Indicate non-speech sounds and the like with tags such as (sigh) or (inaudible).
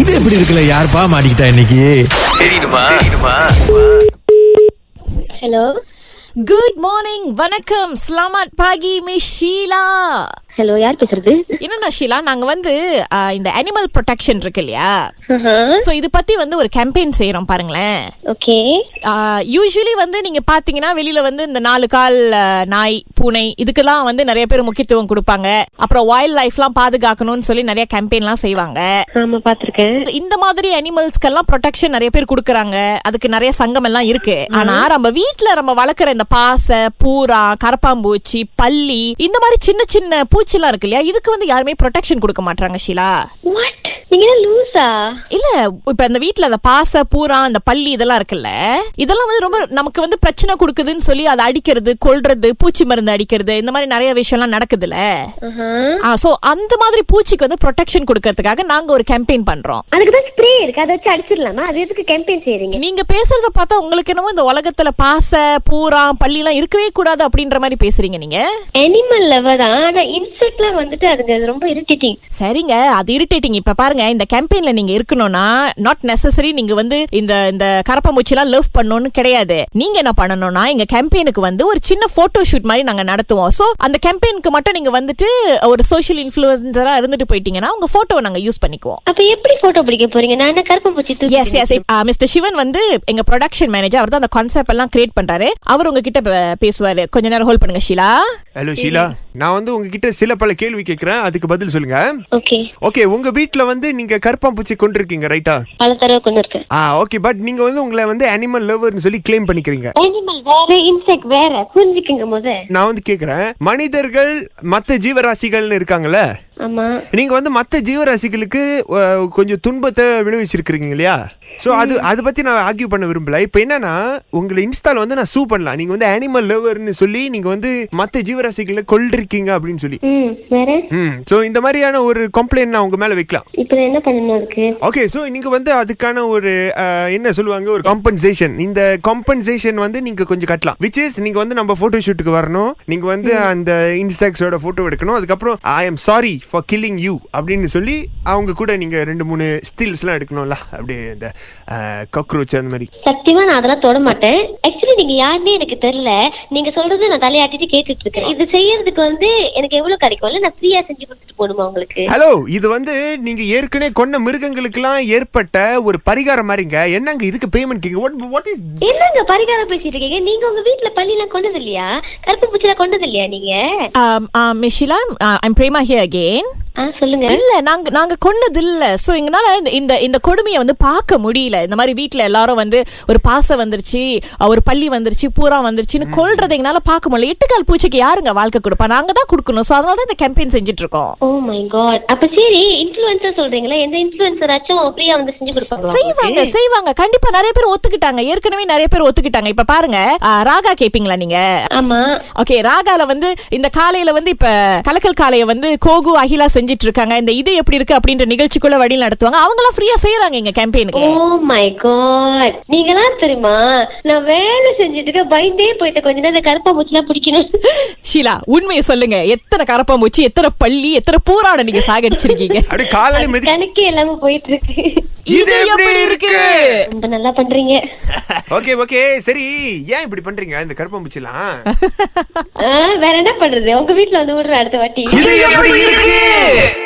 இது எப்படி இருக்குல்ல? யாருப்பா மாட்டிக்கிட்டா இன்னைக்கு? ஹலோ குட் மார்னிங் வணக்கம். ஸ்லாமத் பாகி மிஸ் ஷீலா. ஹலோ யார் பேசுறது? என்னன்னா ஷீலா நாங்க வந்து இந்த அனிமல் ப்ரொடெக்ஷன் இருக்கு இல்லையா? சோ இது பத்தி வந்து ஒரு கேம்பெயின் செய்யறோம் பாருங்களேன். ஓகே. யூஸ்வலி வந்து நீங்க பாத்தீங்கன்னா வெளியில வந்து இந்த நாலு கால் நாய் பூனை இதுக்கெல்லாம் வந்து நிறைய பேர் முக்கியத்துவம் கொடுப்பாங்க. அப்புறம் வைல்ட் லைஃப்லாம் பாதுகாக்கணும்னு சொல்லி நிறைய கேம்பெயின்லாம் செய்வாங்க. ஆமா பாத்திருக்கேன். இந்த மாதிரி அனிமல்ஸ்க்கெல்லாம் ப்ரொடெக்ஷன் நிறைய பேர் கொடுக்கறாங்க. அதுக்கு நிறைய சங்கம் எல்லாம் இருக்கு. ஆனா நம்ம வீட்ல நம்ம வளர்க்குற இந்த பாசை பூரா கரப்பாம்பூச்சி பல்லி இந்த மாதிரி சின்ன சின்ன பூச்சிலாம் இருக்கு இல்லையா? இதுக்கு வந்து யாருமே ப்ரொடெக்ஷன் கொடுக்க மாட்டாங்க ஷீலா. நீங்க என்ன லூசா இல்ல இப்ப இந்த வீட்ல அந்த பாசை பூரா அந்த பல்லி இதெல்லாம் இருக்குல்ல இதெல்லாம் வந்து ரொம்ப நமக்கு வந்து பிரச்சனை கொடுக்குதுன்னு சொல்லி அதை அடிக்கிறது கொல்றது பூச்சி மருந்து அடிக்கிறது இந்த மாதிரி நிறைய விஷயம்லாம் நடக்குதுல்ல. சோ அந்த மாதிரி பூச்சிக்கு வந்து ப்ரொடெக்ஷன் கொடுக்கறதுக்காக நாங்க ஒரு கேம்பெயின் பண்றோம். அதுக்கு தான் ஸ்ப்ரே இருக்கு. அதை வச்சு அடிச்சிடலாமா? அது எதுக்கு கேம்பெயின் செய்றீங்க? நீங்க பேசுறத பார்த்தா உங்களுக்கு என்னமோ இந்த உலகத்துல பாச பூரா பள்ளி எல்லாம் இருக்கவே கூடாது அப்படின்ற மாதிரி பேசுறீங்க நீங்க. அனிமல் லவர் ஆனா இன்செக்ட்லாம் வந்துட்டு அதுங்க அது ரொம்ப இரிட்டேட்டிங் சரிங்க அது இரிட்டேட்டிங் இப்ப பாருங்க இந்த கேம்பெயின்ல நீங்க இருக்கணும்னா நாட் நெசசரி நீங்க வந்து இந்த இந்த கரப்பாம்பூச்சி எல்லாம் லவ் பண்ணணும்னு கிடையாது. நீங்க என்ன பண்ணணும்னா எங்க கேம்பெயினுக்கு வந்து ஒரு சின்ன போட்டோ ஷூட் மாதிரி நாங்க நடத்துவோம். சோ அந்த கேம்பெயினுக்கு மட்டும் நீங்க வந்துட்டு ஒரு சோஷியல் இன்ஃபுளுசரா இருந்துட்டு போயிட்டீங்கன்னா உங்க போட்டோ நாங்க யூஸ் பண்ணிக்குவோம். அப்ப எப்படி போட்டோ பிடிக்க போறீங்க? நான் என்ன கருப்பு பூச்சி எஸ் எஸ் மிஸ்டர் சிவன் வந்து எங்க ப்ரொடக்ஷன் மேனேஜர் அவர் தான் அந்த கான்செப்ட் எல்லாம் கிரியேட் பண்றாரு. அவர் உங்ககிட்ட பேசுவாரு. கொஞ்ச நேரம் ஹோல்ட் பண்ணுங்க ஷீலா. ஹலோ ஷீலா. நான் வந்து உங்ககிட்ட சில பல கேள்வி கேட்கிறேன். அதுக்கு பதில் சொல்லுங்க. ஓகே ஓகே உங்க வீட்ல வந்து நீங்க கருப்பாம்பூச்சி கொண்டிருக்கீங்க ரைட்டா பல தடவை கொண்டு இருக்கேன் ஆ ஓகே பட் நீங்க வந்து உங்களை வந்து அனிமல் லவர்னு சொல்லி கிளைம் பண்ணிக்கிறீங்க. அனிமல் வேற இன்செக்ட் வேற புரிஞ்சுக்கங்க முத. நான் வந்து கேக்குறேன் மனிதர்கள் மத்த ஜீவராசிகள்னு இருக்காங்கல்ல நீங்க வந்து மத்த ஜீவராசிகளுக்கு கொஞ்சம் துன்பத்தை விளைவிச்சிருக்கிறீங்க இல்லையா? சோ அது அதை பத்தி நான் ஆர்கியூ பண்ண விரும்பல. இப்போ என்னன்னா உங்களை இன்ஸ்டால வந்து நான் சூ பண்ணலாம். நீங்க வந்து அனிமல் லவர்னு சொல்லி நீங்க வந்து மத்த ஜீவராசிகளை கொல்றிருக்கீங்க அப்படின்னு சொல்லி. ம் சோ இந்த மாதிரியான ஒரு கம்ப்ளைண்ட் நான் உங்க மேல வைக்கலாம். இப்ப என்ன பண்ணணும் ஓகே ஸோ நீங்க வந்து அதுக்கான ஒரு என்ன சொல்லுவாங்க ஒரு காம்பன்சேஷன் இந்த காம்பன்சேஷன் வந்து நீங்க கொஞ்சம் கட்டலாம். விச் இஸ் நீங்க வந்து நம்ம போட்டோ ஷூட்டுக்கு வரணும். நீங்க வந்து அந்த இன்செக்ட்ஸோட போட்டோ எடுக்கணும். அதுக்கப்புறம் I am sorry for killing you அப்படின்னு சொல்லி அவங்க கூட நீங்க ரெண்டு மூணு ஸ்டில்ஸ்லாம் எடுக்கணும்ல அப்படியே இந்த காக்ரோச் அந்த மாதிரி. சத்தியமா நான் அதெல்லாம் தொட மாட்டேன். ஆக்சுவலி நீங்க யாருன்னே எனக்கு தெரியல. நீங்க சொல்றது நான் தலையாட்டிட்டு கேட்டுட்டு இருக்கேன். இது செய்யறதுக்கு வந்து எனக்கு எவ்வளவு கிடைக்கும்ல? நான் ஃப்ரீயா செஞ்சு கொடுத்துட்டு போகணுமா உங்களுக்கு? ஹலோ இது வந்து நீங்க ஏற்கனவே கொன்ன மிருகங்களுக்கெல்லாம் ஏற்பட்ட ஒரு பரிகாரம் மாதிரிங்க. என்னங்க இதுக்கு பேமெண்ட் கேட்க வாட் வாட் இஸ் என்னங்க பரிகாரம் பேசிட்டு இருக்கீங்க? நீங்க உங்க வீட்ல பள்ளி எல்லாம் கொண்டது இல்லையா கருப்பு பூச்சிலாம் கொண்டது இல்லையா நீங்க miss Sheela I'm Prema here again ஆ சொல்லுங்க. இல்ல நாங்க நாங்க கொன்னது இல்ல சோ எங்கனால இந்த- இந்த இந்த கொடுமையை வந்து பார்க்க முடியல. இந்த மாதிரி வீட்ல எல்லாரும் வந்து ஒரு பாசை வந்துருச்சு ஒரு பள்ளி வந்துருச்சு பூரா வந்துருச்சுன்னு கொல்றதை எங்கனால பார்க்க முடியல. எட்டுக்கால் பூச்சிக்கு யாருங்க வாழ்க்கை கொடுப்பா? நாங்க தான் கொடுக்கணும். சோ அதனால தான் இந்த கேம்பெயின் செஞ்சுட்டு இருக்கோம் ஓ மை காட். அப்ப சரி இன்ஃபுளுசர் சொல்றீங்களா எந்த இன்ஃபுளுசராச்சும் ஃப்ரீயா வந்து செஞ்சு கொடுப்பாங்களா செய்வாங்க? செய்வாங்க. கண்டிப்பா நிறைய பேர் ஒத்துக்கிட்டாங்க. ஏற்கனவே நிறைய பேர் ஒத்துக்கிட்டாங்க. இப்ப பாருங்க ராகா கேப்பீங்களா நீங்க? ஆமா. ஓகே ராகால வந்து இந்த காலையில வந்து இப்ப கலக்கல் காலைய வந்து கோகு அகிலா செஞ்சிட்டு இருக்காங்க இந்த இது எப்படி இருக்கு அப்படின்ற நிகழ்ச்சிக்குள்ள வழியில் நடத்துவாங்க. அவங்க எல்லாம் ஃப்ரீயா செய்யறாங்க எங்க கேம்பெயினுக்கு ஓ மை காட் நீங்களாம் தெரியுமா? நான் வேலை செஞ்சுட்டு இருக்க பயந்தே போயிட்டு கொஞ்ச நேரம் இந்த கருப்பா பூச்சிலாம் பிடிக்கணும். ஷீலா உண்மையை சொல்லுங்க. எத்தனை கரப்பாம்பூச்சி எத்தனை பள்ளி எத்தனை பூராட நீங்க சாகடிச்சிருக்கீங்க? (laughs) அப்படியே காலையில மிதி கணக்கே இல்லாம போயிட்டு இருக்கு இது எப்படி இருக்கு? ரொம்ப நல்லா பண்றீங்க. (laughs) ஓகே ஓகே சரி ஏன் இப்படி பண்றீங்க? இந்த கருப்பாம்பூச்சிலாம் ஆ, வேற என்ன பண்றது? உங்க வீட்ல வந்து விடுற அடுத்த வாட்டி. இது எப்படி இருக்கு? yeah.